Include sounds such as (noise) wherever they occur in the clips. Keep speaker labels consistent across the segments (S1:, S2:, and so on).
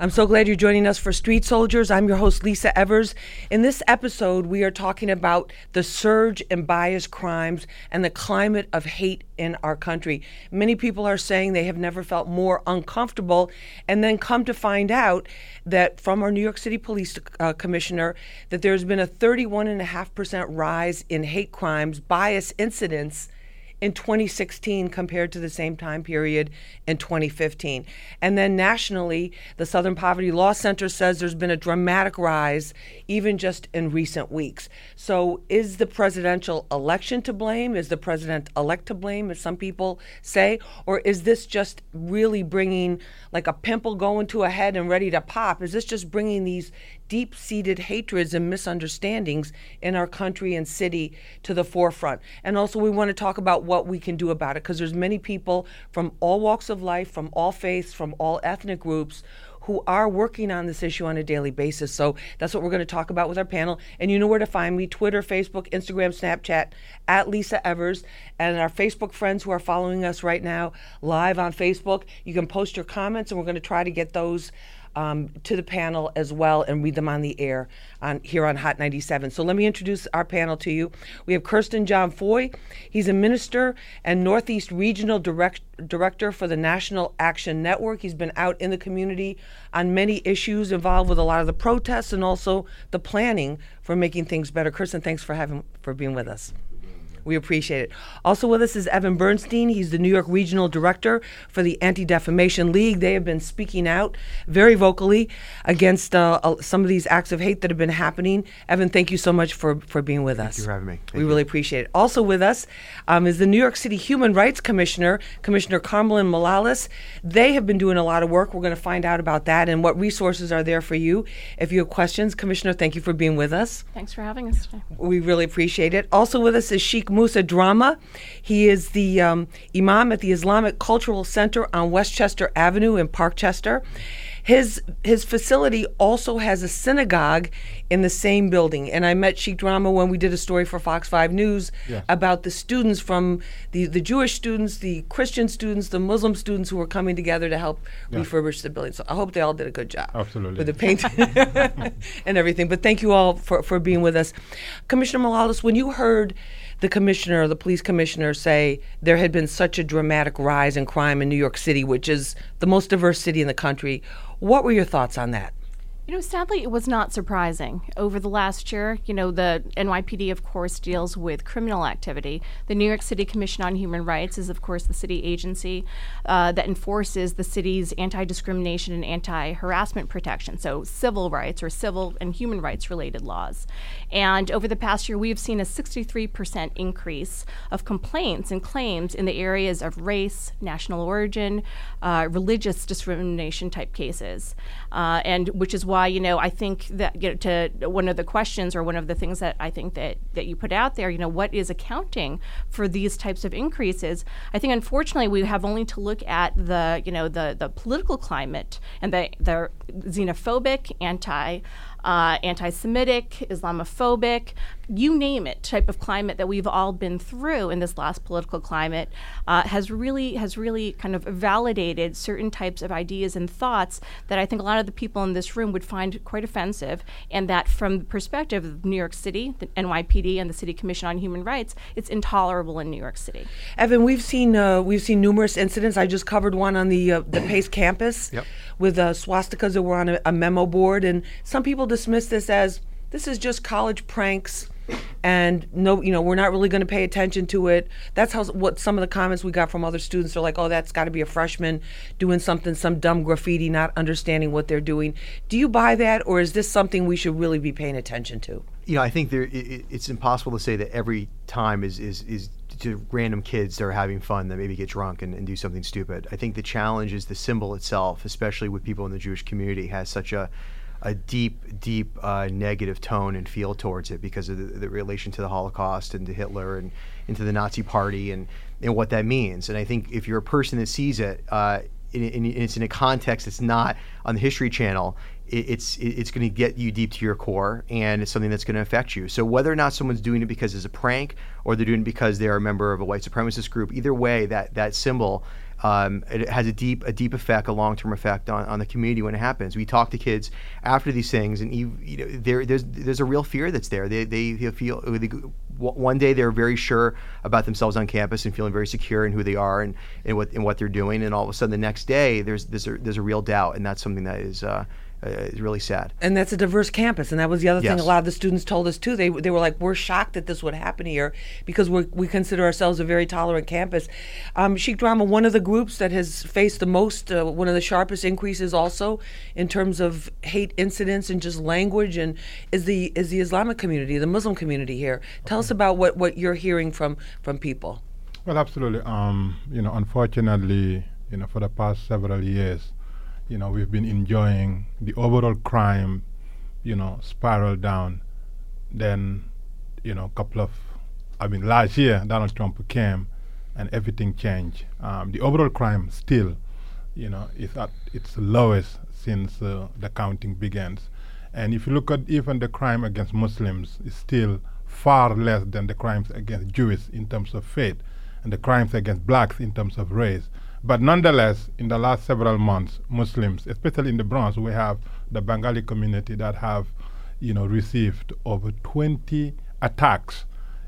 S1: I'm so glad you're joining us for Street Soldiers. I'm your host, Lisa Evers. In this episode, we are talking about the surge in bias crimes and the climate of hate in our country. Many people are saying they have never felt more uncomfortable, and then come to find out that from our New York City Police uh, Commissioner that there's been a 31.5% rise in hate crimes, bias incidents in 2016 compared to the same time period in 2015. And then nationally, the Southern Poverty Law Center says there's been a dramatic rise even just in recent weeks. So, is the presidential election to blame? Is the president elect to blame, as some people say? Or is this just really bringing like a pimple going to a head and ready to pop? Is this just bringing these deep seated hatreds and misunderstandings in our country and city to the forefront. And also, we want to talk about what we can do about it because there's many people from all walks of life, from all faiths, from all ethnic groups who are working on this issue on a daily basis. So that's what we're going to talk about with our panel. And you know where to find me Twitter, Facebook, Instagram, Snapchat, at Lisa Evers. And our Facebook friends who are following us right now live on Facebook, you can post your comments, and we're going to try to get those um, to the panel as well and read them on the air on here on Hot 97. So let me introduce our panel to you. We have Kirsten John Foy. He's a minister and Northeast Regional Direct, Director for the National Action Network. He's been out in the community on many issues involved with a lot of the protests and also the planning for making things better. Kirsten, thanks for having for being with us. We appreciate it. Also with us is Evan Bernstein. He's the New York Regional Director for the Anti Defamation League. They have been speaking out very vocally against uh, uh, some of these acts of hate that have been happening. Evan, thank you so much for, for being with
S2: thank
S1: us.
S2: Thank you for having me. Thank
S1: we
S2: you.
S1: really appreciate it. Also with us um, is the New York City Human Rights Commissioner, Commissioner Carmelyn Malalis. They have been doing a lot of work. We're going to find out about that and what resources are there for you. If you have questions, Commissioner, thank you for being with us.
S3: Thanks for having us today.
S1: We really appreciate it. Also with us is Sheikh Musa Drammeh. He is the um, Imam at the Islamic Cultural Center on Westchester Avenue in Parkchester. His his facility also has a synagogue in the same building. And I met Sheikh Drammeh when we did a story for Fox 5 News
S2: yes.
S1: about the students from the, the Jewish students, the Christian students, the Muslim students who were coming together to help yeah. refurbish the building. So I hope they all did a good job.
S2: Absolutely.
S1: With the paint (laughs) and everything. But thank you all for, for being with us. Commissioner Malalis, when you heard the commissioner, or the police commissioner, say there had been such a dramatic rise in crime in New York City, which is the most diverse city in the country. What were your thoughts on that?
S3: You know, sadly, it was not surprising. Over the last year, you know, the NYPD, of course, deals with criminal activity. The New York City Commission on Human Rights is, of course, the city agency uh, that enforces the city's anti discrimination and anti harassment protection, so civil rights or civil and human rights related laws. And over the past year, we have seen a 63% increase of complaints and claims in the areas of race, national origin, uh, religious discrimination type cases, uh, and which is why why you know I think that you know, to one of the questions or one of the things that I think that that you put out there, you know, what is accounting for these types of increases? I think unfortunately we have only to look at the you know the the political climate and the the xenophobic, anti uh, anti Semitic, Islamophobic, you name it, type of climate that we've all been through in this last political climate uh, has really has really kind of validated certain types of ideas and thoughts that I think a lot of the people in this room would find quite offensive, and that from the perspective of New York City, the NYPD, and the City Commission on Human Rights, it's intolerable in New York City.
S1: Evan, we've seen uh, we've seen numerous incidents. I just covered one on the uh, the Pace campus
S2: yep.
S1: with uh, swastikas that were on a, a memo board, and some people dismiss this as this is just college pranks and no you know we're not really going to pay attention to it. That's how what some of the comments we got from other students are like oh that's got to be a freshman doing something some dumb graffiti not understanding what they're doing. Do you buy that or is this something we should really be paying attention to?
S2: You know i think there it, it's impossible to say that every time is is is to random kids that are having fun that maybe get drunk and, and do something stupid. I think the challenge is the symbol itself especially with people in the jewish community has such a a deep, deep uh, negative tone and feel towards it because of the, the, relation to the Holocaust and to Hitler and into the Nazi Party and, and what that means. And I think if you're a person that sees it, uh, and, it's in a context that's not on the History Channel, it's it's going to get you deep to your core, and it's something that's going to affect you. So whether or not someone's doing it because it's a prank, or they're doing it because they're a member of a white supremacist group, either way, that that symbol um, it has a deep a deep effect, a long term effect on, on the community when it happens. We talk to kids after these things, and you, you know, there there's there's a real fear that's there. They they, feel they, one day they're very sure about themselves on campus and feeling very secure in who they are and, and what and what they're doing, and all of a sudden the next day there's there's a, there's a real doubt, and that's something that is. Uh, uh, is really sad.
S1: And that's a diverse campus, and that was the other
S2: Yes.
S1: thing. A lot of the students told us too. They they were like, "We're shocked that this would happen here because we we consider ourselves a very tolerant campus." Um, Sheikh Drammeh, one of the groups that has faced the most, uh, one of the sharpest increases, also in terms of hate incidents and just language, and is the is the Islamic community, the Muslim community here. Tell us about what what you're hearing from from people.
S4: Well, absolutely. Um, you know, unfortunately, you know, for the past several years, you know, we've been enjoying the overall crime, you know, spiral down. Then, you know, a couple of, I mean, last year Donald Trump came, and everything changed. Um, the overall crime still, you know, is at its lowest since uh, the counting begins. And if you look at even the crime against Muslims, is still far less than the crimes against Jews in terms of faith, and the crimes against blacks in terms of race. But nonetheless, in the last several months, Muslims, especially in the Bronx, we have the Bengali community that have, you know, received over 20 attacks,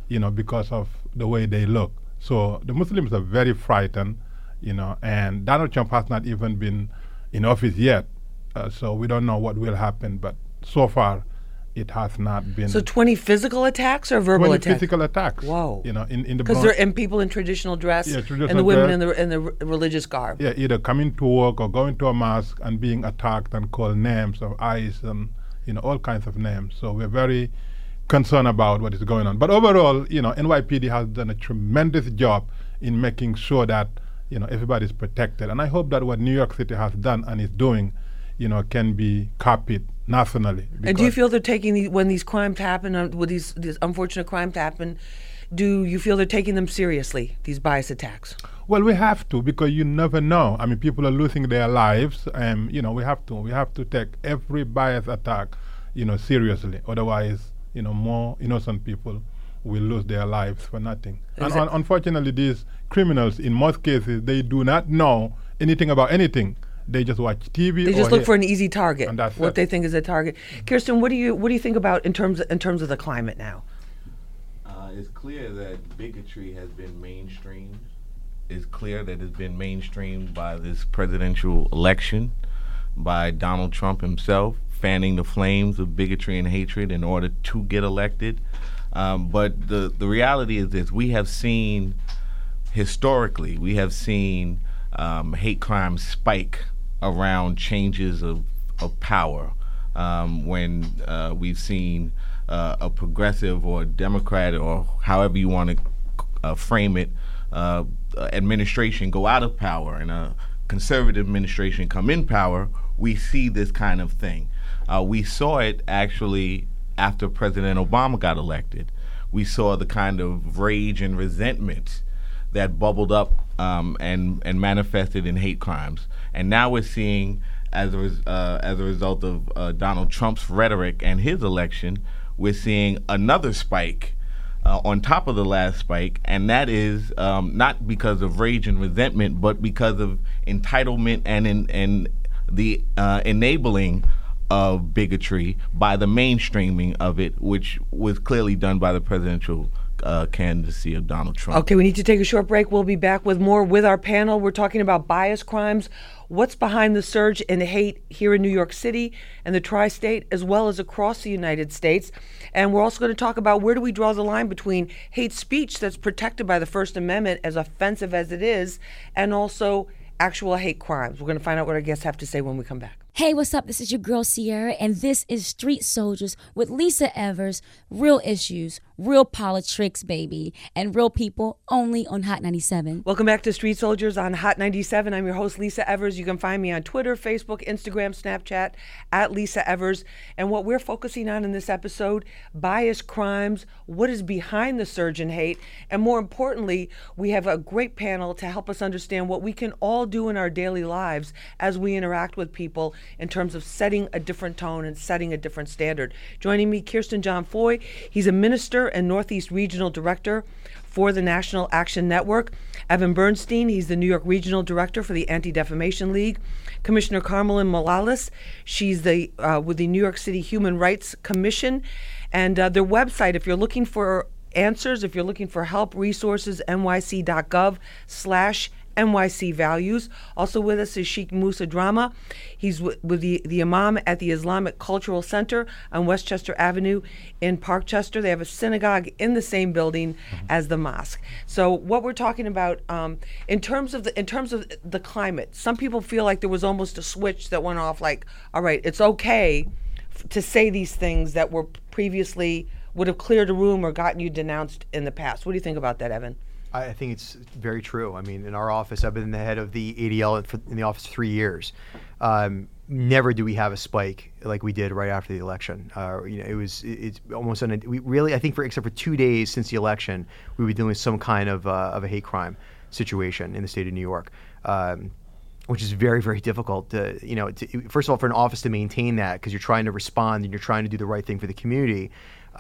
S4: you know, because of the way they look. So the Muslims are very frightened, you know, and Donald Trump has not even been in office yet. Uh, so we don't know what will happen, but so far it has not been.
S1: So, twenty physical attacks or verbal
S4: 20
S1: attacks?
S4: physical attacks.
S1: Whoa.
S4: You know, in, in the
S1: Because they're and people in traditional dress,
S4: Yeah,
S1: and the women
S4: dress.
S1: in the in the r- religious garb.
S4: yeah, either coming to work or going to a mosque and being attacked and called names of ICE and you know all kinds of names. So we're very concerned about what is going on. But overall, you know, NYPD has done a tremendous job in making sure that you know everybody's protected. And I hope that what New York City has done and is doing, you know, can be copied nationally.
S1: And do you feel they're taking these when these crimes happen, uh, when these these unfortunate crimes happen? Do you feel they're taking them seriously? These bias attacks.
S4: Well, we have to because you never know. I mean, people are losing their lives, and you know we have to we have to take every bias attack, you know, seriously. Otherwise, you know, more innocent people will lose their lives for nothing. And un- unfortunately, these criminals, in most cases, they do not know anything about anything. They just watch TV.
S1: They
S4: or
S1: just look
S4: hear-
S1: for an easy target.
S4: And that's
S1: what
S4: it.
S1: they think is a target. Kirsten, what do you what do you think about in terms of, in terms of the climate now?
S5: Uh, it's clear that bigotry has been mainstreamed. It's clear that it's been mainstreamed by this presidential election, by Donald Trump himself, fanning the flames of bigotry and hatred in order to get elected. Um, but the, the reality is this we have seen historically, we have seen um, hate crimes spike around changes of, of power. Um, when uh, we've seen uh, a progressive or Democrat or however you want to uh, frame it, uh, administration go out of power and a conservative administration come in power, we see this kind of thing. Uh, we saw it actually after President Obama got elected. We saw the kind of rage and resentment that bubbled up um, and and manifested in hate crimes. And now we're seeing, as a uh, as a result of uh, Donald Trump's rhetoric and his election, we're seeing another spike uh, on top of the last spike, and that is um, not because of rage and resentment, but because of entitlement and in, and the uh, enabling of bigotry by the mainstreaming of it, which was clearly done by the presidential uh, candidacy of Donald Trump.
S1: Okay, we need to take a short break. We'll be back with more with our panel. We're talking about bias crimes, what's behind the surge in hate here in New York City and the tri state, as well as across the United States. And we're also going to talk about where do we draw the line between hate speech that's protected by the First Amendment, as offensive as it is, and also actual hate crimes. We're going to find out what our guests have to say when we come back.
S6: Hey, what's up? This is your girl Sierra, and this is Street Soldiers with Lisa Evers. Real issues, real politics, baby, and real people only on Hot 97.
S1: Welcome back to Street Soldiers on Hot 97. I'm your host, Lisa Evers. You can find me on Twitter, Facebook, Instagram, Snapchat at Lisa Evers. And what we're focusing on in this episode bias crimes, what is behind the surge in hate, and more importantly, we have a great panel to help us understand what we can all do in our daily lives as we interact with people in terms of setting a different tone and setting a different standard. Joining me, Kirsten John Foy. He's a minister and Northeast Regional Director for the National Action Network. Evan Bernstein, he's the New York Regional Director for the Anti Defamation League. Commissioner Carmelyn Malalis, she's the uh, with the New York City Human Rights Commission. And uh, their website, if you're looking for answers, if you're looking for help, resources, nyc.gov slash NYC values. Also with us is Sheikh Musa Drammeh. He's w- with the, the Imam at the Islamic Cultural Center on Westchester Avenue in Parkchester. They have a synagogue in the same building mm-hmm. as the mosque. So what we're talking about um, in terms of the in terms of the climate, some people feel like there was almost a switch that went off. Like, all right, it's okay f- to say these things that were previously would have cleared a room or gotten you denounced in the past. What do you think about that, Evan?
S2: I think it's very true. I mean, in our office, I've been the head of the ADL in the office three years. Um, never do we have a spike like we did right after the election. Uh, you know, it was it, it's almost un, we really I think for except for two days since the election, we were dealing with some kind of uh, of a hate crime situation in the state of New York. Um, which is very very difficult to you know to, first of all for an office to maintain that because you're trying to respond and you're trying to do the right thing for the community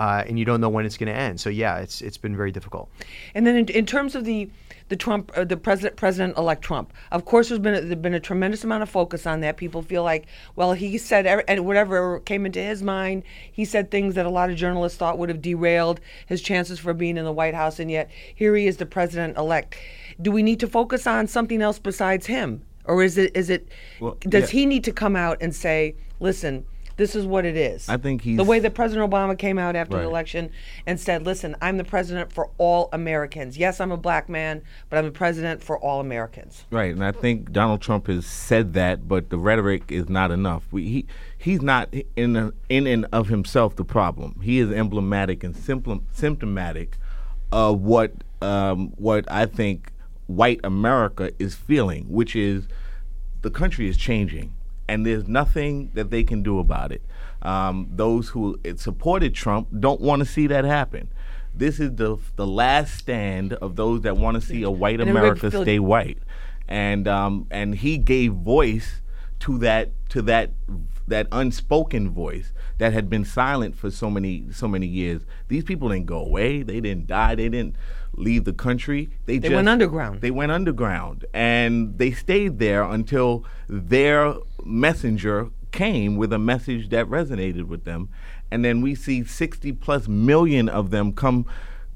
S2: uh, and you don't know when it's going to end. So yeah, it's it's been very difficult.
S1: And then in, in terms of the the Trump, uh, the president president elect Trump, of course, there's been a, there's been a tremendous amount of focus on that. People feel like, well, he said and whatever came into his mind, he said things that a lot of journalists thought would have derailed his chances for being in the White House, and yet here he is, the president elect. Do we need to focus on something else besides him, or is it is it well, does yeah. he need to come out and say, listen? This is what it is.
S5: I think he's
S1: the way that President Obama came out after right. the election and said, "Listen, I'm the president for all Americans. Yes, I'm a black man, but I'm the president for all Americans."
S5: Right, and I think Donald Trump has said that, but the rhetoric is not enough. We, he he's not in a, in and of himself the problem. He is emblematic and symptomatic of what um, what I think white America is feeling, which is the country is changing and there's nothing that they can do about it. Um, those who supported Trump don't want to see that happen. This is the the last stand of those that want to see a white America stay white, and um, and he gave voice to that to that that unspoken voice that had been silent for so many so many years. These people didn't go away. They didn't die. They didn't leave the country.
S1: They, they just, went underground.
S5: They went underground, and they stayed there until their messenger came with a message that resonated with them, and then we see 60 plus million of them come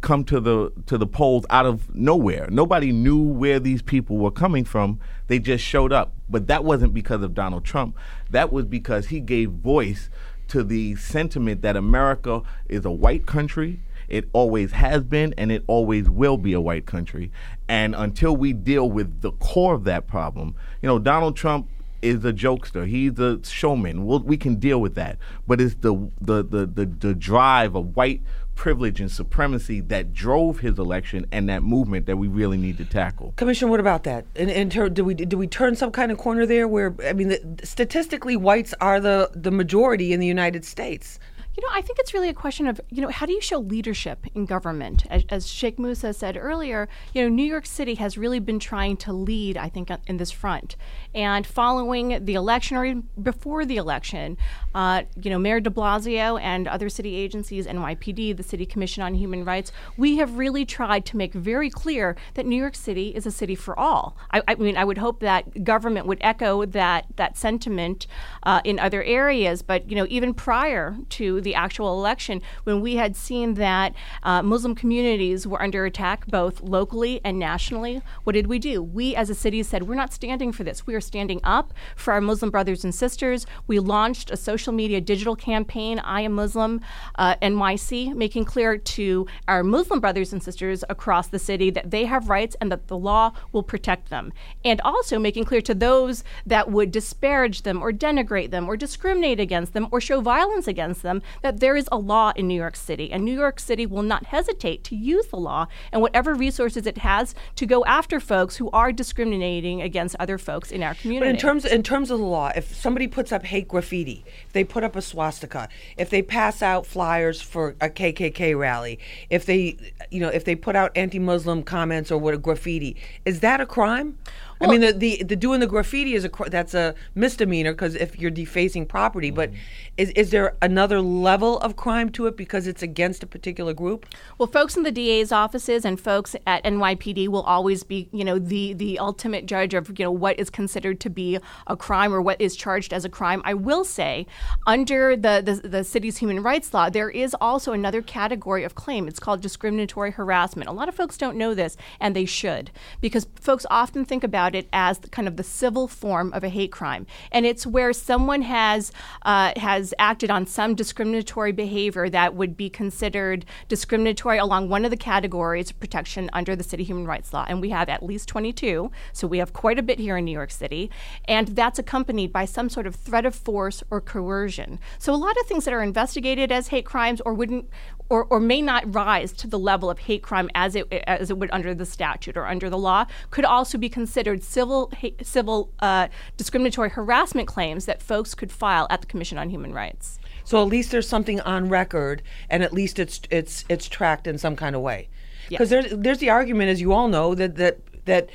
S5: come to the to the polls out of nowhere. Nobody knew where these people were coming from. They just showed up. But that wasn't because of Donald Trump. That was because he gave voice to the sentiment that America is a white country. It always has been and it always will be a white country. And until we deal with the core of that problem, you know, Donald Trump is a jokester. He's a showman. We'll, we can deal with that. But it's the, the, the, the, the drive of white privilege and supremacy that drove his election and that movement that we really need to tackle.
S1: Commissioner, what about that? In, in ter- do we do we turn some kind of corner there? Where I mean, the, statistically, whites are the the majority in the United States.
S3: You know, I think it's really a question of, you know, how do you show leadership in government? As, as Sheikh Musa said earlier, you know, New York City has really been trying to lead, I think, in this front. And following the election or even before the election, uh, you know, Mayor de Blasio and other city agencies, NYPD, the City Commission on Human Rights, we have really tried to make very clear that New York City is a city for all. I, I mean, I would hope that government would echo that, that sentiment uh, in other areas. But, you know, even prior to the actual election when we had seen that uh, Muslim communities were under attack both locally and nationally. What did we do? We as a city said, we're not standing for this. We are standing up for our Muslim brothers and sisters. We launched a social media digital campaign, I Am Muslim uh, NYC, making clear to our Muslim brothers and sisters across the city that they have rights and that the law will protect them. And also making clear to those that would disparage them or denigrate them or discriminate against them or show violence against them that there is a law in New York City, and New York City will not hesitate to use the law and whatever resources it has to go after folks who are discriminating against other folks in our community.
S1: But in terms in terms of the law, if somebody puts up hate graffiti, if they put up a swastika, if they pass out flyers for a KKK rally, if they you know if they put out anti-Muslim comments or what a graffiti, is that a crime? I mean, the, the the doing the graffiti is a that's a misdemeanor because if you're defacing property. But mm-hmm. is is there another level of crime to it because it's against a particular group?
S3: Well, folks in the DA's offices and folks at NYPD will always be, you know, the the ultimate judge of, you know, what is considered to be a crime or what is charged as a crime. I will say, under the the, the city's human rights law, there is also another category of claim. It's called discriminatory harassment. A lot of folks don't know this, and they should, because folks often think about it as kind of the civil form of a hate crime, and it's where someone has uh, has acted on some discriminatory behavior that would be considered discriminatory along one of the categories of protection under the city human rights law, and we have at least 22. So we have quite a bit here in New York City, and that's accompanied by some sort of threat of force or coercion. So a lot of things that are investigated as hate crimes or wouldn't or, or may not rise to the level of hate crime as it as it would under the statute or under the law could also be considered civil hate, civil uh, discriminatory harassment claims that folks could file at the Commission on Human Rights.
S1: So at least there's something on record, and at least it's it's it's tracked in some kind of way. Because there's there's the argument, as you all know, that that that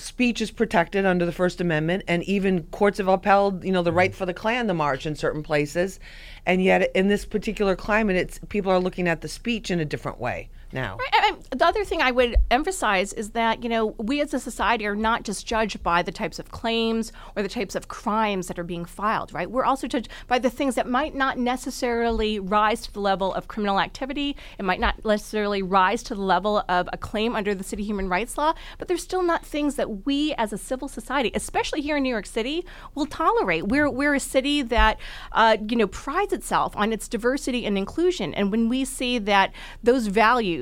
S1: speech is protected under the First Amendment, and even courts have upheld, you know, the right for the Klan to march in certain places, and yet in this particular climate, it's people are looking at the speech in a different way now.
S3: Right. The other thing I would emphasize is that you know we as a society are not just judged by the types of claims or the types of crimes that are being filed. Right. We're also judged by the things that might not necessarily rise to the level of criminal activity. It might not necessarily rise to the level of a claim under the city human rights law. But they're still not things that we as a civil society, especially here in New York City, will tolerate. We're we're a city that uh, you know prides itself on its diversity and inclusion, and when we see that those values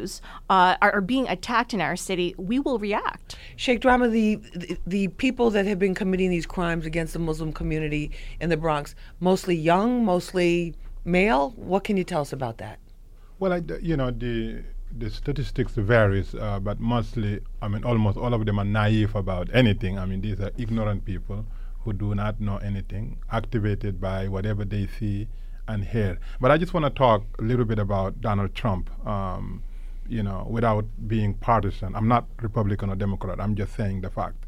S3: uh, are, are, being attacked in our city, we will react.
S1: Sheikh Drammeh, the, the, the people that have been committing these crimes against the Muslim community in the Bronx, mostly young, mostly male. What can you tell us about that?
S4: Well, I, you know the the statistics varies, uh, but mostly, I mean, almost all of them are naive about anything. I mean, these are ignorant people who do not know anything, activated by whatever they see and hear. But I just want to talk a little bit about Donald Trump. Um, you know, without being partisan. I'm not Republican or Democrat. I'm just saying the fact.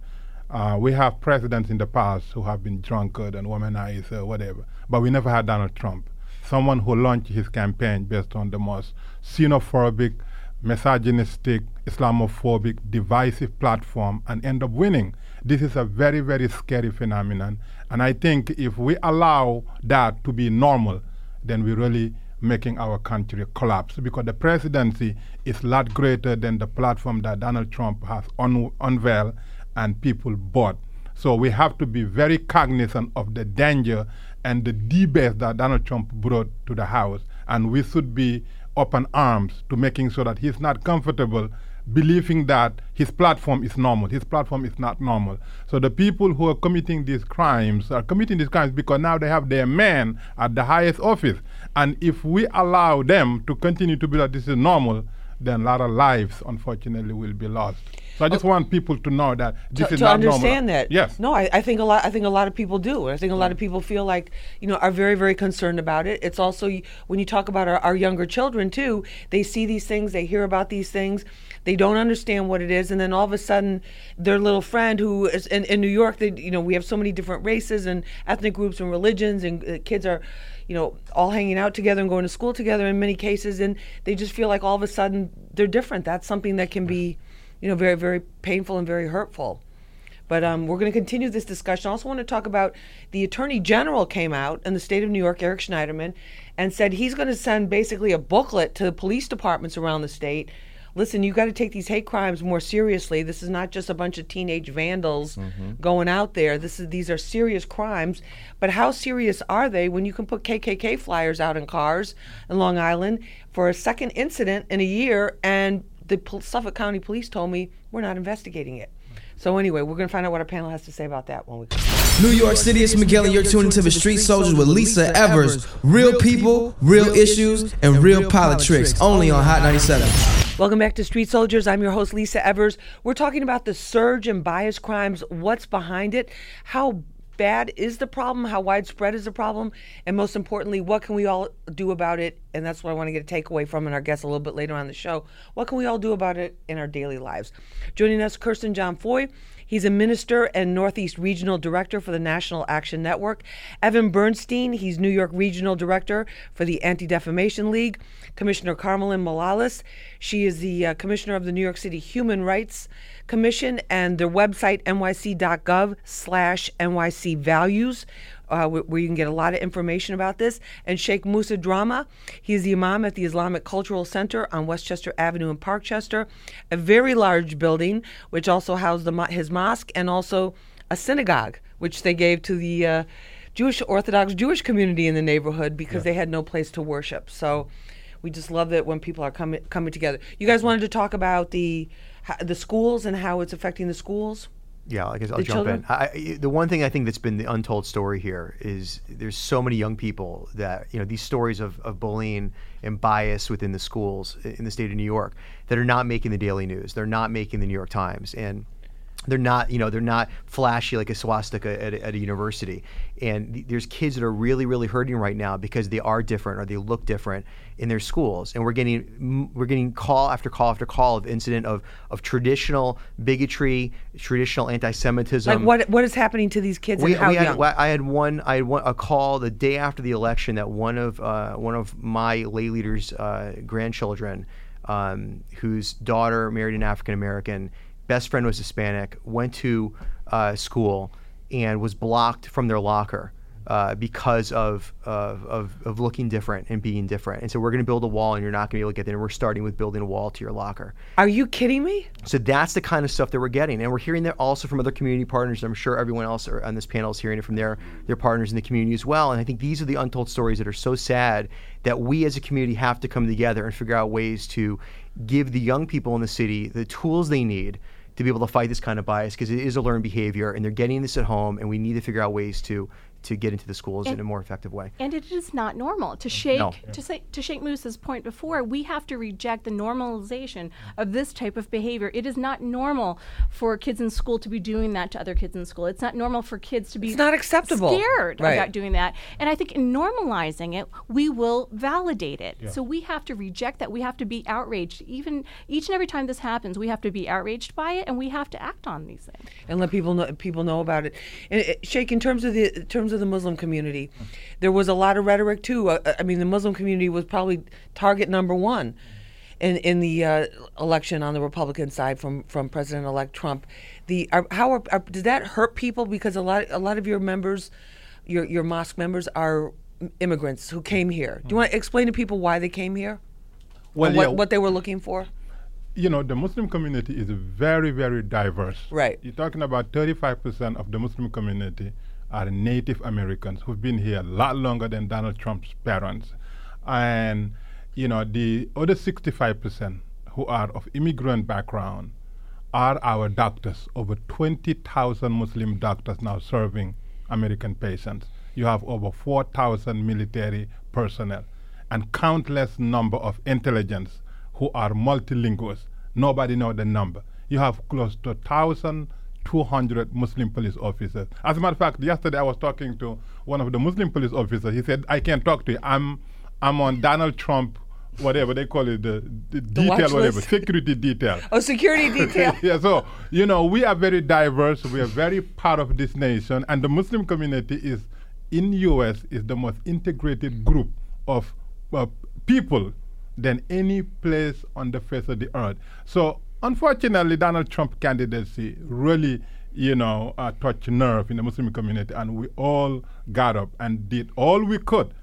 S4: Uh, we have presidents in the past who have been drunkard and womanizer, whatever, but we never had Donald Trump, someone who launched his campaign based on the most xenophobic, misogynistic, Islamophobic, divisive platform and end up winning. This is a very, very scary phenomenon. And I think if we allow that to be normal, then we really making our country collapse because the presidency is a lot greater than the platform that Donald Trump has un- unveiled and people bought. So we have to be very cognizant of the danger and the debate that Donald Trump brought to the House. And we should be open arms to making sure that he's not comfortable believing that his platform is normal. His platform is not normal. So the people who are committing these crimes are committing these crimes because now they have their man at the highest office. And if we allow them to continue to believe that this is normal, then a lot of lives, unfortunately, will be lost. So I just want people to know that this
S1: to,
S4: is
S1: to
S4: not
S1: understand
S4: normal.
S1: that.
S4: Yes.
S1: No, I, I think a lot. I think a lot of people do. I think a lot of people feel like you know are very very concerned about it. It's also when you talk about our, our younger children too. They see these things. They hear about these things. They don't understand what it is, and then all of a sudden, their little friend who is in, in New York. They, you know, we have so many different races and ethnic groups and religions, and uh, kids are you know, all hanging out together and going to school together in many cases, and they just feel like all of a sudden they're different. That's something that can be, you know, very, very painful and very hurtful. But um, we're going to continue this discussion. I also want to talk about the Attorney General came out in the state of New York, Eric Schneiderman, and said he's going to send basically a booklet to the police departments around the state listen, you got to take these hate crimes more seriously. This is not just a bunch of teenage vandals mm-hmm. going out there. This is these are serious crimes. But how serious are they when you can put KKK flyers out in cars in Long Island for a second incident in a year and the Suffolk County Police told me we're not investigating it. So anyway, we're going to find out what our panel has to say about that when we come.
S7: New York City, it's Miguel, and you're tuning to the Street Soldiers with Lisa Evers. Real people, real issues, and real politics. Only on Hot 97.
S1: Welcome back to Street Soldiers. I'm your host, Lisa Evers. We're talking about the surge in bias crimes, what's behind it, how bad is the problem, how widespread is the problem, and most importantly, what can we all do about it? And that's what I want to get a takeaway from and our guests a little bit later on the show. What can we all do about it in our daily lives? Joining us, Kirsten John Foy. He's a minister and Northeast Regional Director for the National Action Network. Evan Bernstein, he's New York Regional Director for the Anti Defamation League. Commissioner Carmelyn Malalis, she is the uh, Commissioner of the New York City Human Rights Commission and their website nyc.gov slash nyc values uh, where you can get a lot of information about this. And Sheikh Musa Drammeh, he's the Imam at the Islamic Cultural Center on Westchester Avenue in Parkchester, a very large building which also housed the, his mosque and also a synagogue, which they gave to the uh, Jewish Orthodox Jewish community in the neighborhood because yeah. they had no place to worship. So we just love it when people are coming coming together. You guys wanted to talk about the the schools and how it's affecting the schools.
S2: Yeah, I guess I'll the jump children? in. I, the one thing I think that's been the untold story here is there's so many young people that you know these stories of, of bullying and bias within the schools in the state of New York that are not making the daily news. They're not making the New York Times, and they're not you know they're not flashy like a swastika at a, at a university. And th- there's kids that are really really hurting right now because they are different or they look different in their schools. And we're getting we're getting call after call after call of incident of of traditional bigotry traditional anti-semitism.
S1: Like what what is happening to these kids
S2: we,
S1: and how
S2: we
S1: young?
S2: Had, I had one I had one, a call the day after the election that one of uh, one of my lay leaders uh, grandchildren um, whose daughter married an African American best friend was Hispanic, went to uh, school, and was blocked from their locker. Uh, because of, of, of, looking different and being different. And so we're going to build a wall and you're not going to be able to get there. And we're starting with building a wall to your locker.
S1: Are you kidding me?
S2: So that's the kind of stuff that we're getting. And we're hearing that also from other community partners. I'm sure everyone else on this panel is hearing it from their, their partners in the community as well. And I think these are the untold stories that are so sad that we as a community have to come together and figure out ways to give the young people in the city the tools they need to be able to fight this kind of bias because it is a learned behavior and they're getting this at home and we need to figure out ways to to get into the schools and, in a more effective way.
S3: And it is not normal to shake no. to say to Sheikh Musa's point before. We have to reject the normalization of this type of behavior. It is not normal for kids in school to be doing that to other kids in school. It's not normal for kids to be.
S1: It's not acceptable.
S3: Scared right. about doing that. And I think in normalizing it, we will validate it. Yeah. So we have to reject that. We have to be outraged. Even each and every time this happens, we have to be outraged by it, and we have to act on these things
S1: and let people know people know about it. And uh, it, Sheikh, in terms of the in terms terms of the Muslim community, there was a lot of rhetoric too. Uh, uh, I mean, the Muslim community was probably target number one in in the uh, election on the Republican side from from President elect Trump. The are, how are, are, did that hurt people? Because a lot a lot of your members, your your mosque members, are immigrants who came here. Do you want to explain to people why they came here? Well, what, yeah. what they were looking for?
S4: you know, the Muslim community is very, very diverse.
S1: Right.
S4: You're talking about 35% of the Muslim community are Native Americans who've been here a lot longer than Donald Trump's parents. And, you know, the other 65% who are of immigrant background are our doctors. Over 20,000 Muslim doctors now serving American patients. You have over 4,000 military personnel and countless number of intelligence who are multilinguals. Nobody know the number. You have close to 1,000 200 Muslim police officers. As a matter of fact, yesterday I was talking to one of the Muslim police officers. He said, I can't talk to you. I'm, I'm on Donald Trump, whatever they call it, the, the, the detail, whatever, security detail. (laughs)
S1: Oh, security (laughs) detail.
S4: yeah, so, you know, we are very diverse. We are very part of this nation. And the Muslim community is, in U.S., is the most integrated group of uh, people than any place on the face of the earth. So Unfortunately, Donald Trump candidacy really, you know, uh, touched nerve in the Muslim community, and we all got up and did all we could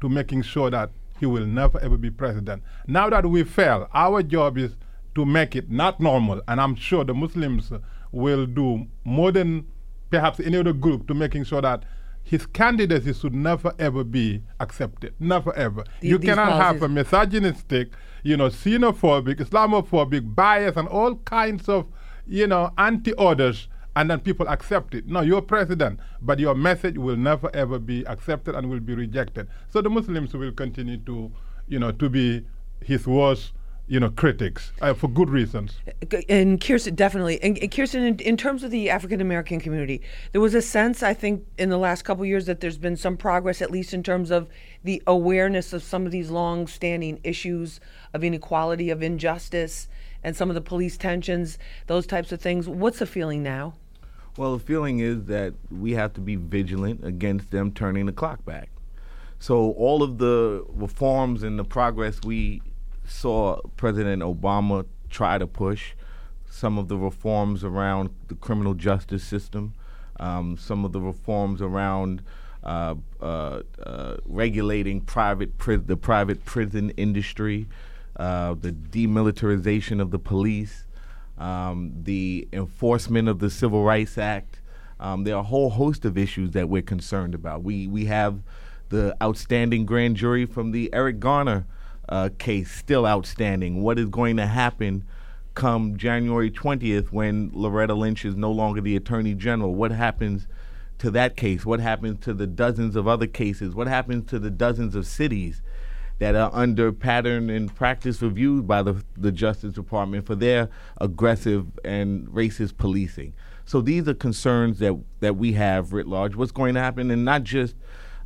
S4: to making sure that he will never ever be president. Now that we fail, our job is to make it not normal, and I'm sure the Muslims will do more than perhaps any other group to making sure that his candidacy should never ever be accepted. Never ever. You cannot have a misogynistic, you know, xenophobic, Islamophobic bias and all kinds of, you know, anti orders and then people accept it. No, you're president, but your message will never ever be accepted and will be rejected. So the Muslims will continue to, you know, to be his worst you know, critics uh, for good reasons.
S1: And Kirsten, definitely. And, and Kirsten, in, in, terms of the African American community, there was a sense, I think, in the last couple years that there's been some progress, at least in terms of the awareness of some of these long-standing issues of inequality, of injustice, and some of the police tensions, those types of things. What's the feeling now?
S5: Well, the feeling is that we have to be vigilant against them turning the clock back. So all of the reforms and the progress we saw President Obama try to push, some of the reforms around the criminal justice system, um, some of the reforms around uh, uh, uh, regulating private pri- the private prison industry, uh, the demilitarization of the police, um, the enforcement of the Civil Rights Act. Um, there are a whole host of issues that we're concerned about. We we have the outstanding grand jury from the Eric Garner uh, case still outstanding. What is going to happen come January 20th when Loretta Lynch is no longer the Attorney General? What happens to that case? What happens to the dozens of other cases? What happens to the dozens of cities that are under pattern and practice review by the, the Justice Department for their aggressive and racist policing? So these are concerns that, that we have writ large. What's going to happen, and not just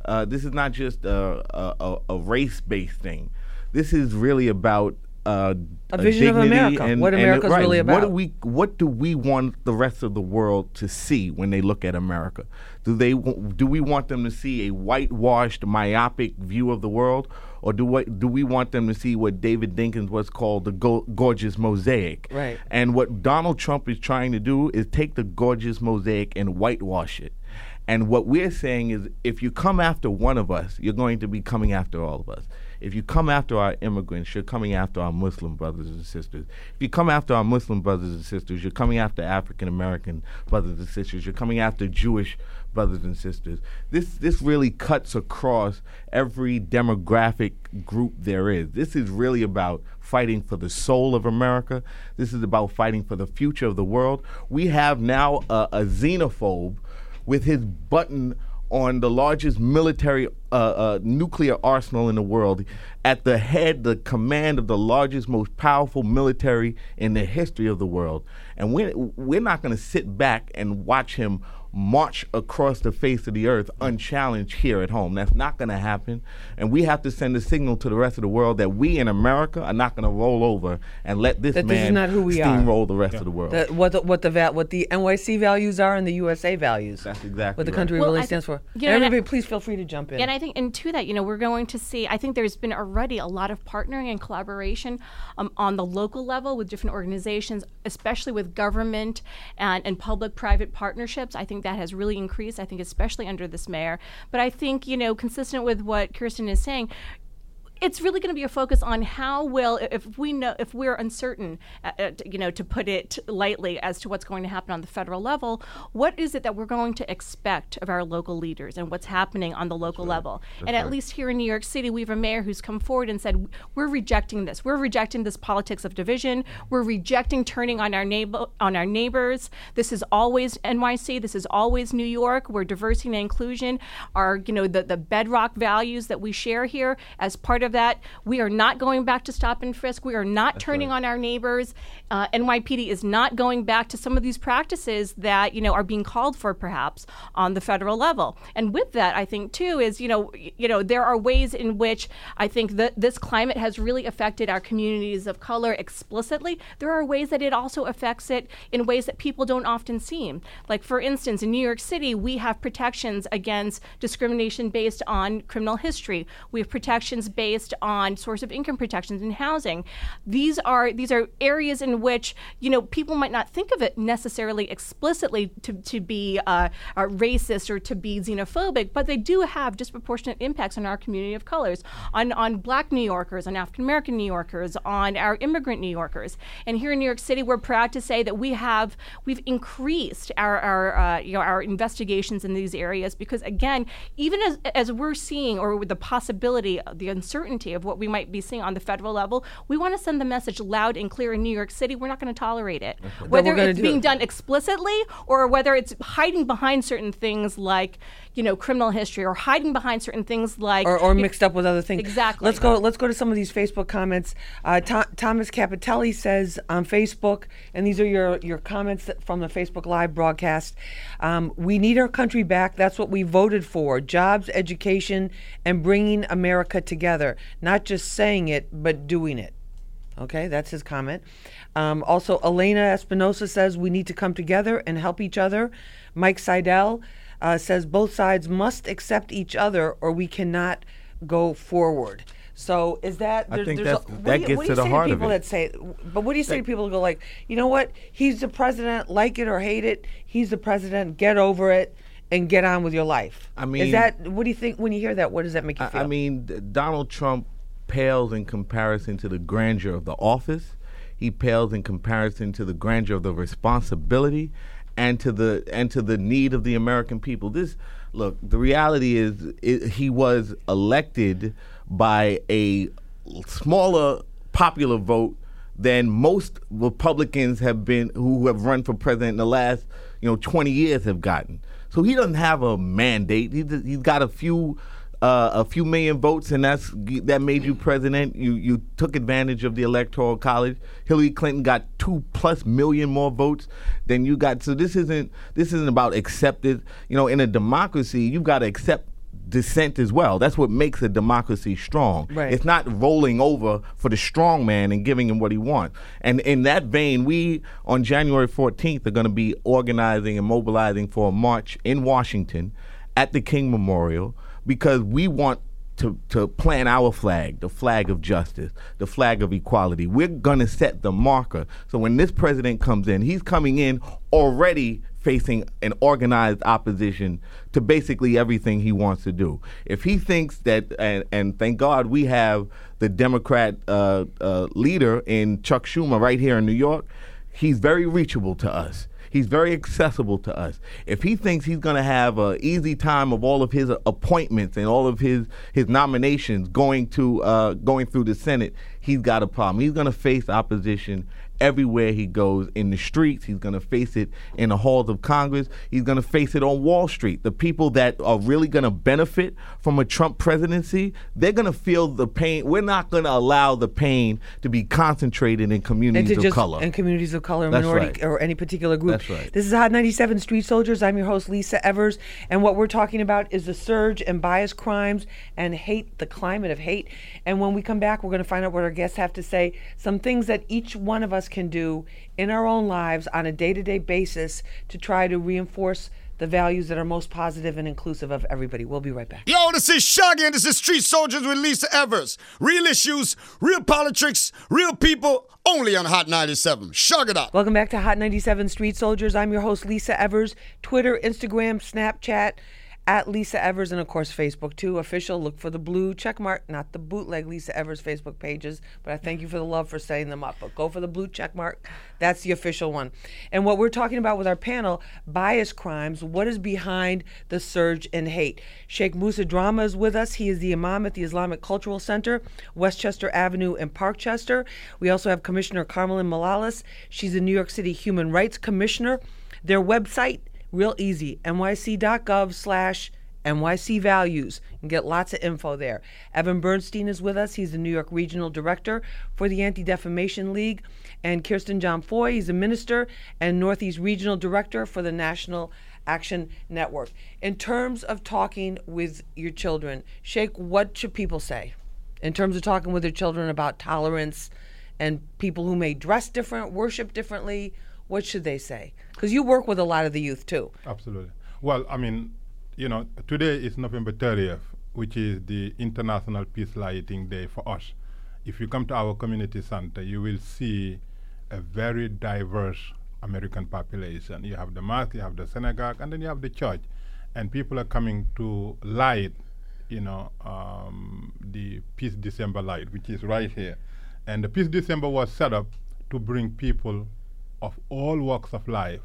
S5: uh, this is not just a, a, a race based thing. This is really about uh,
S1: a vision of America.
S5: And,
S1: what America's
S5: right,
S1: really about.
S5: What do we What do we want the rest of the world to see when they look at America? Do they Do we want them to see a whitewashed, myopic view of the world, or do what Do we want them to see what David Dinkins was called the go- gorgeous mosaic?
S1: Right.
S5: And what Donald Trump is trying to do is take the gorgeous mosaic and whitewash it. And what we're saying is if you come after one of us, you're going to be coming after all of us. If you come after our immigrants, you're coming after our Muslim brothers and sisters. If you come after our Muslim brothers and sisters, you're coming after African American brothers and sisters. You're coming after Jewish brothers and sisters. This this really cuts across every demographic group there is. This is really about fighting for the soul of America. This is about fighting for the future of the world. We have now a, a xenophobe with his button on the largest military uh, uh, nuclear arsenal in the world, at the head, the command of the largest, most powerful military in the history of the world. And we're, we're not going to sit back and watch him march across the face of the earth unchallenged here at home. That's not going to happen. And we have to send a signal to the rest of the world that we in America are not going to roll over and let this
S1: That this
S5: man
S1: is not who we are.
S5: steamroll the rest of the world.
S1: The, what the, what the va- what the NYC values are and the USA values.
S5: That's exactly
S1: what the country
S3: Well,
S1: really
S3: I-
S1: stands for.
S3: you know, and I-
S1: Everybody, please feel free to jump in.
S3: And I think, and to that, you know, we're going to see. I think there's been already a lot of partnering and collaboration um, on the local level with different organizations, especially with government and, and public-private partnerships. I think that has really increased. I think, especially under this mayor. But I think, you know, consistent with what Kirsten is saying, it's really going to be a focus on how will if we know if we're uncertain uh, uh, you know to put it lightly as to what's going to happen on the federal level what is it that we're going to expect of our local leaders and what's happening on the local level? And at least here in New York City we have a mayor who's come forward and said we're rejecting this. We're rejecting this politics of division. We're rejecting turning on our neighbor on our neighbors. This is always NYC this is always New York. Where diversity and inclusion. Are you know the the bedrock values that we share here as part of that. We are not going back to stop and frisk. We are not turning on our neighbors. Uh, NYPD is not going back to some of these practices that you know are being called for perhaps on the federal level. And with that I think too is you know you know there are ways in which I think that this climate has really affected our communities of color explicitly. There are ways that it also affects it in ways that people don't often see. Like for instance in New York City we have protections against discrimination based on criminal history. We have protections based on source of income protections and housing. These are these are areas in which you know people might not think of it necessarily explicitly to, to be uh, uh, racist or to be xenophobic but they do have disproportionate impacts on our community of colors on on black New Yorkers on African American New Yorkers on our immigrant New Yorkers. And here in New York City we're proud to say that we have we've increased our our uh, you know our investigations in these areas because again even as as we're seeing or with the possibility the uncertainty of what we might be seeing on the federal level we want to send the message loud and clear in New York City. We're not going to tolerate it. Whether it's
S1: do
S3: being
S1: it.
S3: done explicitly or whether it's hiding behind certain things like you know criminal history or hiding behind certain things like
S1: or, or mixed up with other things.
S3: Exactly.
S1: Let's go. Let's go to some of these Facebook comments. Uh, Tho- Thomas Capitelli says on Facebook, and these are your your comments that- from the Facebook Live broadcast. Um, we need our country back. That's what we voted for: jobs, education, and bringing America together. Not just saying it, but doing it. Okay, that's his comment. Um, also, Elena Espinosa says we need to come together and help each other. Mike Seidel uh, says both sides must accept each other or we cannot go forward. So is that?
S5: I think
S1: there's
S5: that's-
S1: a,
S5: that
S1: do you,
S5: gets to the
S1: say
S5: heart
S1: to
S5: of
S1: people
S5: it.
S1: that say? But what do you say to people who go like, you know what? He's the president, like it or hate it. He's the president. Get over it and get on with your life.
S5: I mean, is
S1: that what do you think when you hear that? What does that make you
S5: I,
S1: feel?
S5: I mean, Donald Trump pales in comparison to the grandeur of the office. He pales in comparison to the grandeur of the responsibility, and to the and to the need of the American people. This look, the reality is, i he was elected by a smaller popular vote than most Republicans have been who have run for president in the last you know 20 years have gotten. So he doesn't have a mandate. He, he's got a few uh, a few million votes, and that's that made you president. You you took advantage of the electoral college. Hillary Clinton got two plus million more votes than you got. So this isn't this isn't about accepted. You know, in a democracy, you've got to accept dissent as well. That's what makes a democracy strong.
S1: Right.
S5: It's not rolling over for the strong man and giving him what he wants. And in that vein, we on January 14th are going to be organizing and mobilizing for a march in Washington at the King Memorial because we want to, to plant our flag, the flag of justice, the flag of equality. We're going to set the marker. So when this president comes in, he's coming in already facing an organized opposition to basically everything he wants to do. If he thinks that, and, and thank God we have the Democrat uh, uh, leader in Chuck Schumer right here in New York, he's very reachable to us. He's very accessible to us. If he thinks he's going to have an easy time of all of his appointments and all of his his nominations going to uh, going through the Senate, he's got a problem. He's going to face opposition everywhere he goes in the streets. He's going to face it in the halls of Congress. He's going to face it on Wall Street. The people that are really going to benefit from a Trump presidency, they're going to feel the pain. We're not going to allow the pain to be concentrated in communities of
S1: just
S5: color.
S1: and communities of color,
S5: That's
S1: minority,
S5: right.
S1: or any particular group.
S5: That's right.
S1: This is Hot 97 Street Soldiers. I'm your host, Lisa Evers, and what we're talking about is the surge in bias crimes and hate, the climate of hate. And when we come back, we're going to find out what our guests have to say, some things that each one of us can do in our own lives on a day-to-day basis to try to reinforce the values that are most positive and inclusive of everybody. We'll be right back.
S8: Yo, this is Shaggy and this is Street Soldiers with Lisa Evers. Real issues, real politics, real people, only on Hot 97. Shug it up.
S1: Welcome back to Hot 97 Street Soldiers. I'm your host, Lisa Evers. Twitter, Instagram, Snapchat, at Lisa Evers, and of course, Facebook too. Official, look for the blue check mark, not the bootleg Lisa Evers Facebook pages. But I thank you for the love for setting them up. But go for the blue check mark. That's the official one. And what we're talking about with our panel, bias crimes, what is behind the surge in hate? Sheikh Musa Drammeh is with us. He is the Imam at the Islamic Cultural Center, Westchester Avenue in Parkchester. We also have Commissioner Carmelyn Malalis. She's the New York City Human Rights Commissioner. Their website, real easy, nyc.gov slash NYC Values. Can get lots of info there. Evan Bernstein is with us. He's the New York Regional Director for the Anti Defamation League. And Kirsten John Foy, he's a minister and Northeast Regional Director for the National Action Network. In terms of talking with your children, Sheikh, what should people say? In terms of talking with their children about tolerance and people who may dress different, worship differently, what should they say? Because you work with a lot of the youth too.
S4: Absolutely. Well, I mean, you know, today is November 30th, which is the International Peace Lighting Day for us. If you come to our community center, you will see a very diverse American population. You have the mosque, you have the synagogue, and then you have the church. And people are coming to light, you know, um, the Peace December light, which is right here. And the Peace December was set up to bring people of all walks of life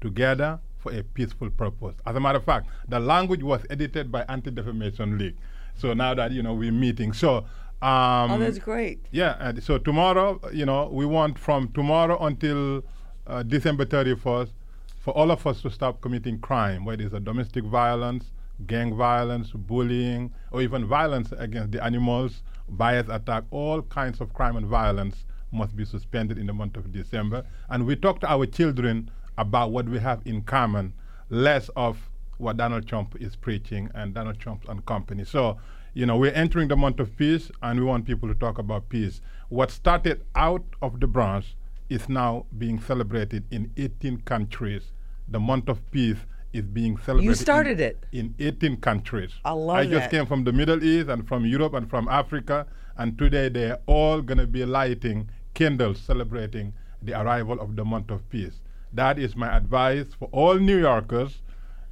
S4: together for a peaceful purpose. As a matter of fact, the language was edited by Anti-Defamation League. So now that you know we're meeting, so um,
S1: Oh, that's great.
S4: yeah. And so tomorrow, you know, we want from tomorrow until uh, December 31st for all of us to stop committing crime, whether it's a domestic violence, gang violence, bullying, or even violence against the animals, bias attack, all kinds of crime and violence must be suspended in the month of December. And we talk to our children about what we have in common, less of what Donald Trump is preaching and Donald Trump and company. So, You know, we're entering the month of peace, and we want people to talk about peace. What started out of the Bronx is now being celebrated in 18 countries. The month of peace is being celebrated.
S1: You started
S4: in,
S1: it.
S4: in 18 countries.
S1: I love
S4: I just
S1: that.
S4: came from the Middle East and from Europe and from Africa, and today they're all going to be lighting candles celebrating the arrival of the month of peace. That is my advice for all New Yorkers,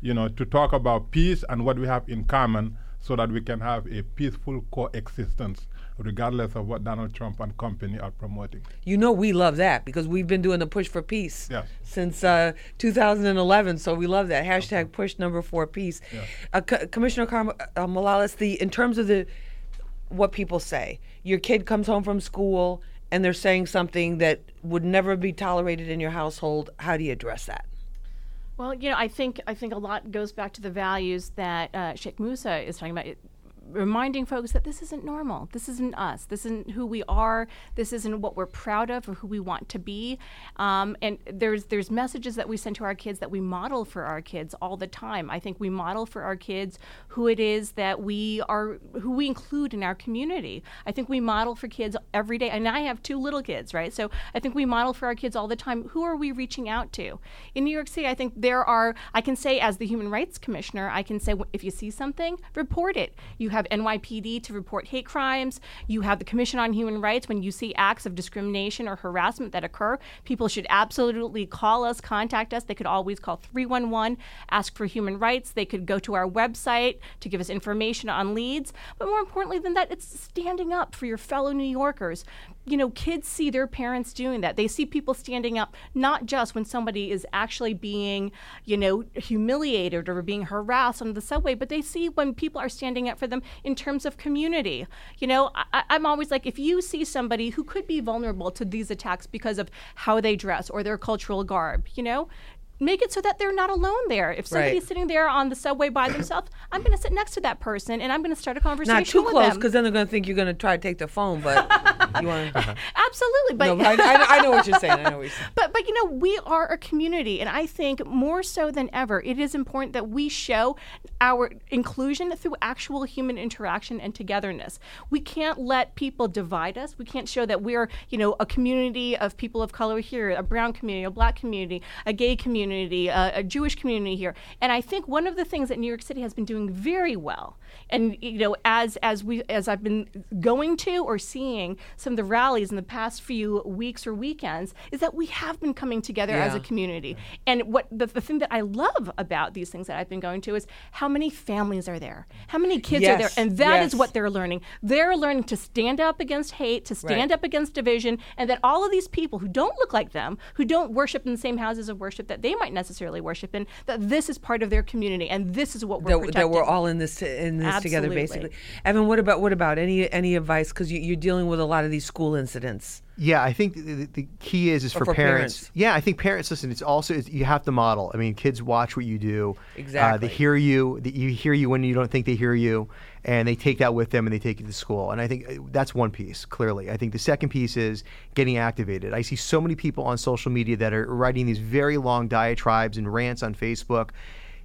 S4: you know, to talk about peace and what we have in common so that we can have a peaceful coexistence regardless of what Donald Trump and company are promoting.
S1: You know we love that because we've been doing the push for peace
S4: Yes.
S1: since uh, 2011. So we love that hashtag push number four peace. Uh, Co- Commissioner Carm- uh, Morales, the in terms of the what people say, your kid comes home from school and they're saying something that would never be tolerated in your household. How do you address that?
S3: Well, you know, I think I think a lot goes back to the values that uh, Sheikh Musa is talking about. It, reminding folks that this isn't normal. This isn't us. This isn't who we are. This isn't what we're proud of or who we want to be. Um, and there's there's messages that we send to our kids that we model for our kids all the time. I think we model for our kids who it is that we are who we include in our community. I think we model for kids every day. And I have two little kids, right? So I think we model for our kids all the time. Who are we reaching out to? In New York City, I think there are. I can say as the human rights commissioner, I can say if you see something, report it. You have NYPD to report hate crimes. You have the Commission on Human Rights when you see acts of discrimination or harassment that occur. People should absolutely call us, contact us. They could always call 311, ask for human rights. They could go to our website to give us information on leads. But more importantly than that, it's standing up for your fellow New Yorkers. You know, kids see their parents doing that. They see people standing up, not just when somebody is actually being, you know, humiliated or being harassed on the subway, but they see when people are standing up for them in terms of community. You know, I, I'm always like, if you see somebody who could be vulnerable to these attacks because of how they dress or their cultural garb, you know, make it so that they're not alone there. If somebody's
S1: Right.
S3: sitting there on the subway by themselves, I'm going to sit next to that person and I'm going to start a conversation
S1: Not too close because then they're going to think you're going to try to take the phone. But (laughs) (laughs) you want to. (laughs) Uh-huh.
S3: Absolutely, but
S1: No, I, I, I know what you're saying. I know what you're (laughs) saying.
S3: but but you know we are a community and i think more so than ever it is important that we show our inclusion through actual human interaction and togetherness we can't let people divide us we can't show that we're you know a community of people of color here a brown community a black community a gay community a, a jewish community here and i think one of the things that new york city has been doing very well and you know as as we as i've been going to or seeing some of the rallies in the past few weeks or weekends is that we have been coming together as a
S1: Yeah.
S3: community and what the, the thing that i love about these things that i've been going to is how many families are there how many kids are there and that is
S1: yes.
S3: what they're learning they're learning to stand up against hate to stand
S1: Right.
S3: up against division and that all of these people who don't look like them who don't worship in the same houses of worship that they might necessarily worship in that this is part of their community and this is what we're
S1: that,
S3: protecting
S1: that we're all in this in this together, basically. Evan, what about what about any any advice? Because you, you're dealing with a lot of these school incidents.
S2: Yeah, I think the, the- key is is for,
S1: for
S2: parents.
S1: parents.
S2: Yeah, I think parents listen. It's also it's, you have to model. I mean, kids watch what you do. Uh,
S1: Exactly.
S2: they hear you. You hear you when you don't think they hear you, and they take that with them and they take it to school. And I think uh, that's one piece. Clearly, I think the second piece is getting activated. I see so many people on social media that are writing these very long diatribes and rants on Facebook.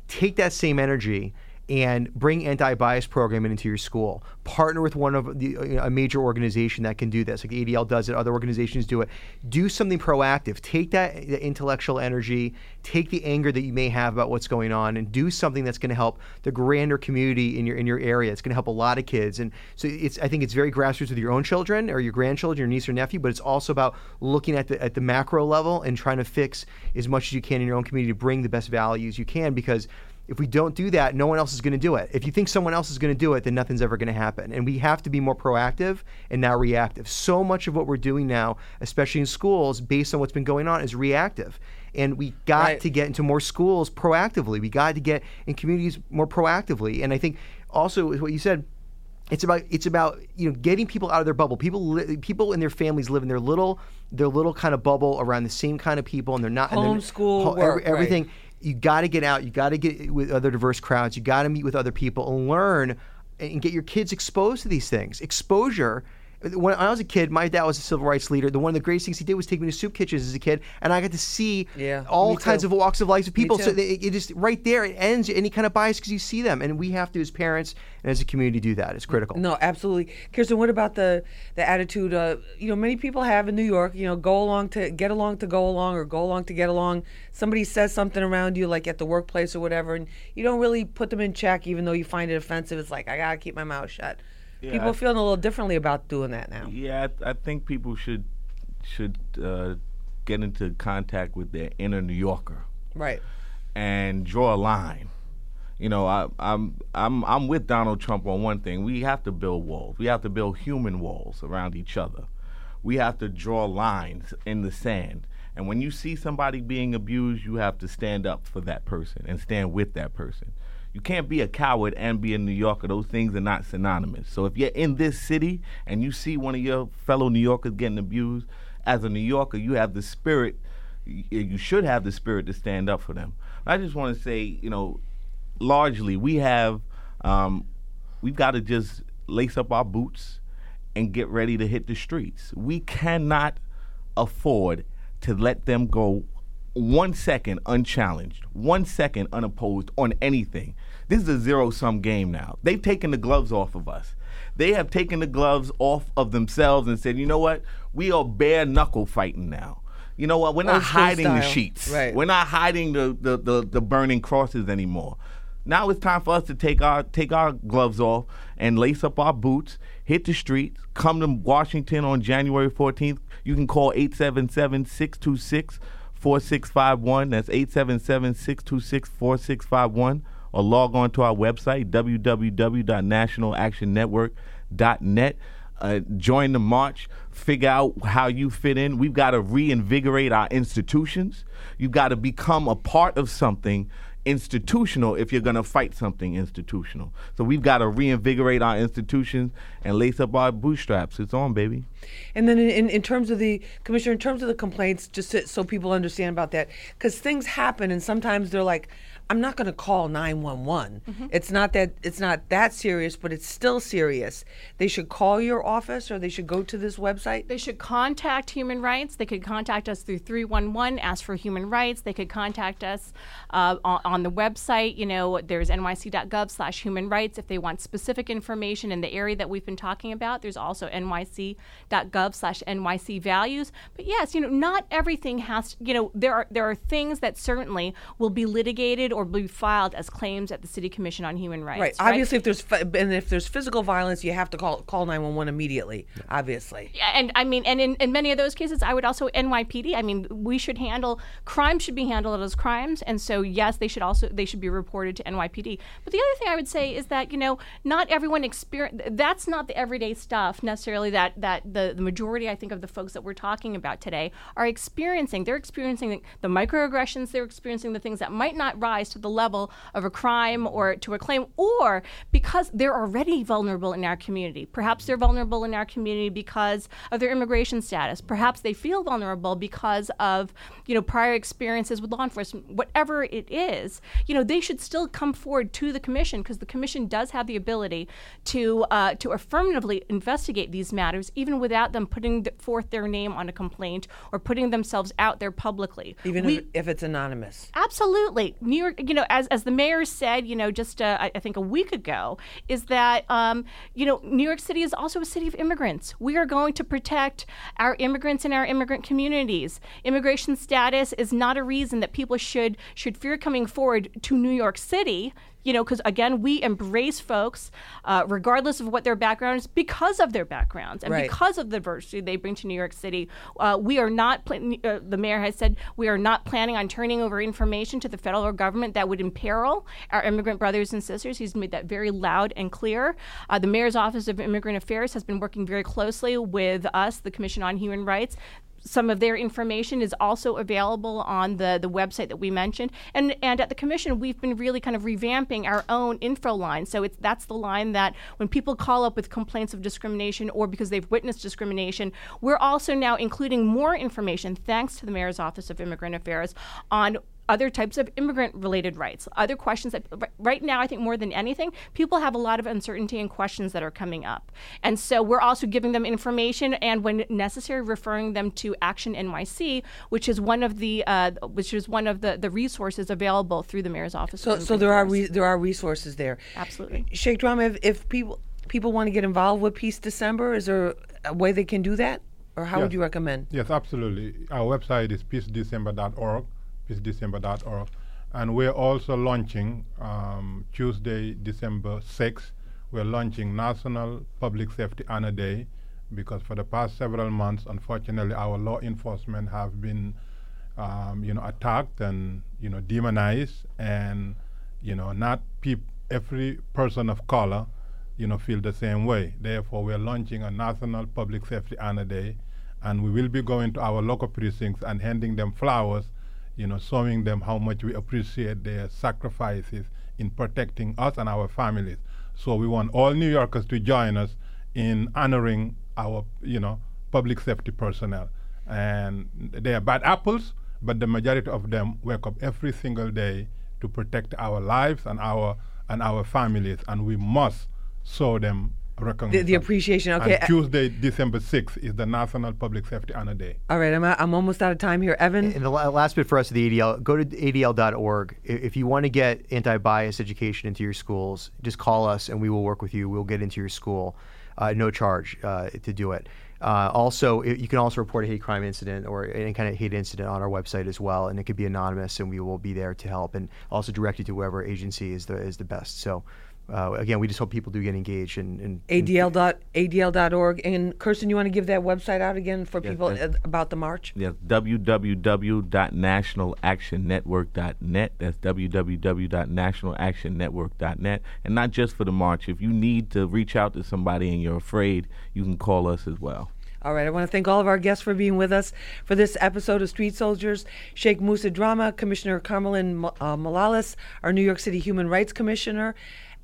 S2: Take that same energy and bring anti-bias programming into your school. Partner with one of the a major organization that can do this. Like ADL does it, other organizations do it. Do something proactive. Take that intellectual energy, take the anger that you may have about what's going on, and do something that's going to help the grander community in your in your area. It's going to help a lot of kids. And so it's I think it's very grassroots with your own children or your grandchildren, your niece or nephew, but it's also about looking at the at the macro level and trying to fix as much as you can in your own community to bring the best values you can because if we don't do that, no one else is going to do it. If you think someone else is going to do it, then nothing's ever going to happen. And we have to be more proactive and not reactive. So much of what we're doing now, especially in schools, based on what's been going on, is reactive. And we got
S1: Right.
S2: to get into more schools proactively. We got to get in communities more proactively. And I think also what you said, it's about it's about you know getting people out of their bubble. People li- people and their families live in their little their little kind of bubble around the same kind of people, and they're not
S1: Homeschool,
S2: ho-
S1: work, right.
S2: You got to get out. You got to get with other diverse crowds. You got to meet with other people and learn and get your kids exposed to these things. Exposure when I was a kid, my dad was a civil rights leader. The one of the greatest things he did was take me to soup kitchens as a kid, and I got to see
S1: Yeah,
S2: all kinds
S1: too.
S2: of walks of life of people. So they, it just right there, it ends any kind of bias because you see them, and we have to, as parents and as a community, do that. It's critical.
S1: No, absolutely, Kirsten. What about the the attitude? Uh, you know, many people have in New York. You know, go along to get along to go along, or go along to get along. Somebody says something around you, like at the workplace or whatever, and you don't really put them in check, even though you find it offensive. It's like I gotta keep my mouth shut. People
S5: I-
S1: feeling a little differently about doing that now.
S5: Yeah, I, I think people should should uh, get into contact with their inner New Yorker
S1: Right.
S5: and draw a line. You know, I, I'm I'm I'm with Donald Trump on one thing. We have to build walls. We have to build human walls around each other. We have to draw lines in the sand. And when you see somebody being abused, you have to stand up for that person and stand with that person. You can't be a coward and be a New Yorker. Those things are not synonymous. So if you're in this city and you see one of your fellow New Yorkers getting abused, as a New Yorker, you have the spirit. You should have the spirit to stand up for them. I just want to say, you know, largely we have, um, we've got to just lace up our boots and get ready to hit the streets. We cannot afford to let them go one second unchallenged, one second unopposed on anything. This is a zero sum game now. They've taken the gloves off of us. They have taken the gloves off of themselves and said, you know what? We are bare knuckle fighting now. You know what? We're not hiding the sheets.
S1: Right.
S5: We're not hiding the, the, the, the burning crosses anymore. Now it's time for us to take our take our gloves off and lace up our boots, hit the streets, come to Washington on January 14th. You can call 877-626 4651. That's 877 626 4651. Or log on to our website, www.nationalactionnetwork.net. Uh, join the march, figure out how you fit in. We've got to reinvigorate our institutions. You've got to become a part of something institutional if you're going to fight something institutional. So we've got to reinvigorate our institutions and lace up our bootstraps. It's on, baby.
S1: And then in, in, in terms of the commissioner, in terms of the complaints, just to, so people understand about that, because things happen and sometimes they're like, I'm not going to call 911. It's not that it's not that serious, but it's still serious. They should call your office or they should go to this website.
S3: They should contact Human Rights. They could contact us through 311, ask for human rights. They could contact us uh, on, on the website. You know, there's nyc.gov slash human rights if they want specific information in the area that we've been talking about. There's also nyc.gov slash nyc values. But yes, you know, not everything has, you know, there are, there are things that certainly will be litigated or be filed as claims at the City Commission on Human Rights.
S1: Right. Obviously, if there's and if there's physical violence, you have to call call 911 immediately. Obviously.
S3: Yeah, and I mean, and in, in many of those cases, I would also NYPD. I mean, we should handle crime should be handled as crimes, and so yes, they should also they should be reported to NYPD. But the other thing I would say is that you know not everyone experience that's not the everyday stuff necessarily that that the, the majority I think of the folks that we're talking about today are experiencing. They're experiencing the microaggressions. They're experiencing the things that might not rise to the level of a crime or to a claim, or because they're already vulnerable in our community. Perhaps they're vulnerable in our community because of their immigration status. Perhaps they feel vulnerable because of you know prior experiences with law enforcement. Whatever it is, you know they should still come forward to the commission because the commission does have the ability to uh, to affirmatively investigate these matters, even without them putting th- forth their name on a complaint or putting themselves out there publicly.
S1: Even
S3: We-
S1: if, if it's anonymous.
S3: Absolutely. New York, you know, as, as the mayor said, you know, just uh, I I think a week ago, is that, um, you know, New York City is also a city of immigrants. We are going to protect our immigrants and our immigrant communities. Immigration status is not a reason that people should should fear coming forward to New York City. You know, because again, we embrace folks uh, regardless of what their background is because of their backgrounds and
S1: Right.
S3: because of the diversity they bring to New York City. Uh, we are not, pla- uh, the mayor has said, we are not planning on turning over information to the federal government that would imperil our immigrant brothers and sisters. He's made that very loud and clear. Uh, the mayor's office of immigrant affairs has been working very closely with us, the Commission on Human Rights some of their information is also available on the, the website that we mentioned. And and at the commission, we've been really kind of revamping our own info line. So it's that's the line that when people call up with complaints of discrimination or because they've witnessed discrimination, we're also now including more information, thanks to the mayor's office of immigrant affairs, on other types of immigrant related rights, other questions that right now, I think more than anything, people have a lot of uncertainty and questions that are coming up. And so we're also giving them information and when necessary, referring them to Action NYC, which is one of the uh, which is one of the, the resources available through the mayor's office.
S1: So, so there are re- there are resources there.
S3: Absolutely.
S1: Sheikh Drammeh, if, if people people want to get involved with Peace December, is there a way they can do that? Or how
S4: Yes.
S1: would you recommend?
S4: Yes, absolutely. Our website is peacedecember.org, peacedecember.org. And we're also launching um, Tuesday, December 6th, we're launching National Public Safety Honor Day because for the past several months, unfortunately, our law enforcement have been, um, you know, attacked and, you know, demonized and, you know, not peop- every person of color you know, feel the same way. Therefore, we're launching a National Public Safety Honor Day, and we will be going to our local precincts and handing them flowers, you know, showing them how much we appreciate their sacrifices in protecting us and our families. So we want all New Yorkers to join us in honoring our, you know, public safety personnel. And they are bad apples, but the majority of them wake up every single day to protect our lives and our and our families, and we must show them.
S1: The, the appreciation. Okay.
S4: And Tuesday, December 6th, is the National Public Safety Honor Day.
S1: All right. I'm, I'm almost out of time here. Evan?
S2: And the last bit for us at the ADL, go to adl.org. If you want to get anti-bias education into your schools, just call us and we will work with you. We'll get into your school, uh, no charge uh, to do it. Uh, also, i you can also report a hate crime incident or any kind of hate incident on our website as well, and it could be anonymous, and we will be there to help and also direct you to whoever agency is the is the best. So, uh, again, we just hope people do get engaged and, and and-
S1: ADL dot, ADL.org. And Kirsten, you want to give that website out again for
S5: Yes,
S1: people
S5: that's-
S1: uh, about the march?
S5: Yes, www.nationalactionnetwork.net. That's www.nationalactionnetwork.net. And not just for the march. If you need to reach out to somebody and you're afraid, you can call us as well.
S1: All right. I want to thank all of our guests for being with us for this episode of Street Soldiers. Sheikh Musa Drammeh, Commissioner Carmelin uh, Morales, our New York City Human Rights Commissioner,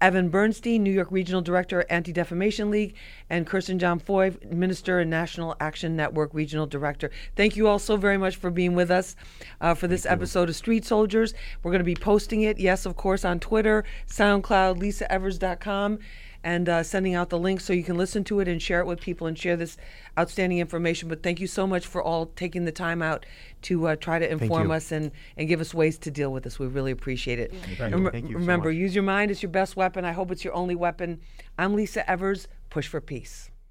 S1: Evan Bernstein, New York Regional Director, Anti Defamation League, and Kirsten John Foy, Minister and National Action Network Regional Director. Thank you all so very much for being with us uh, for this episode of Street Soldiers. We're going to be posting it, yes, of course, on Twitter, SoundCloud, LisaEvers.com and uh, sending out the link so you can listen to it and share it with people and share this outstanding information. But thank you so much for all taking the time out to uh, try to inform us and, and give us ways to deal with this. We really appreciate it.
S4: Thank you.
S2: Thank you
S1: remember,
S2: much.
S1: use your mind. It's your best weapon. I hope it's your only weapon. I'm Lisa Evers. Push for peace.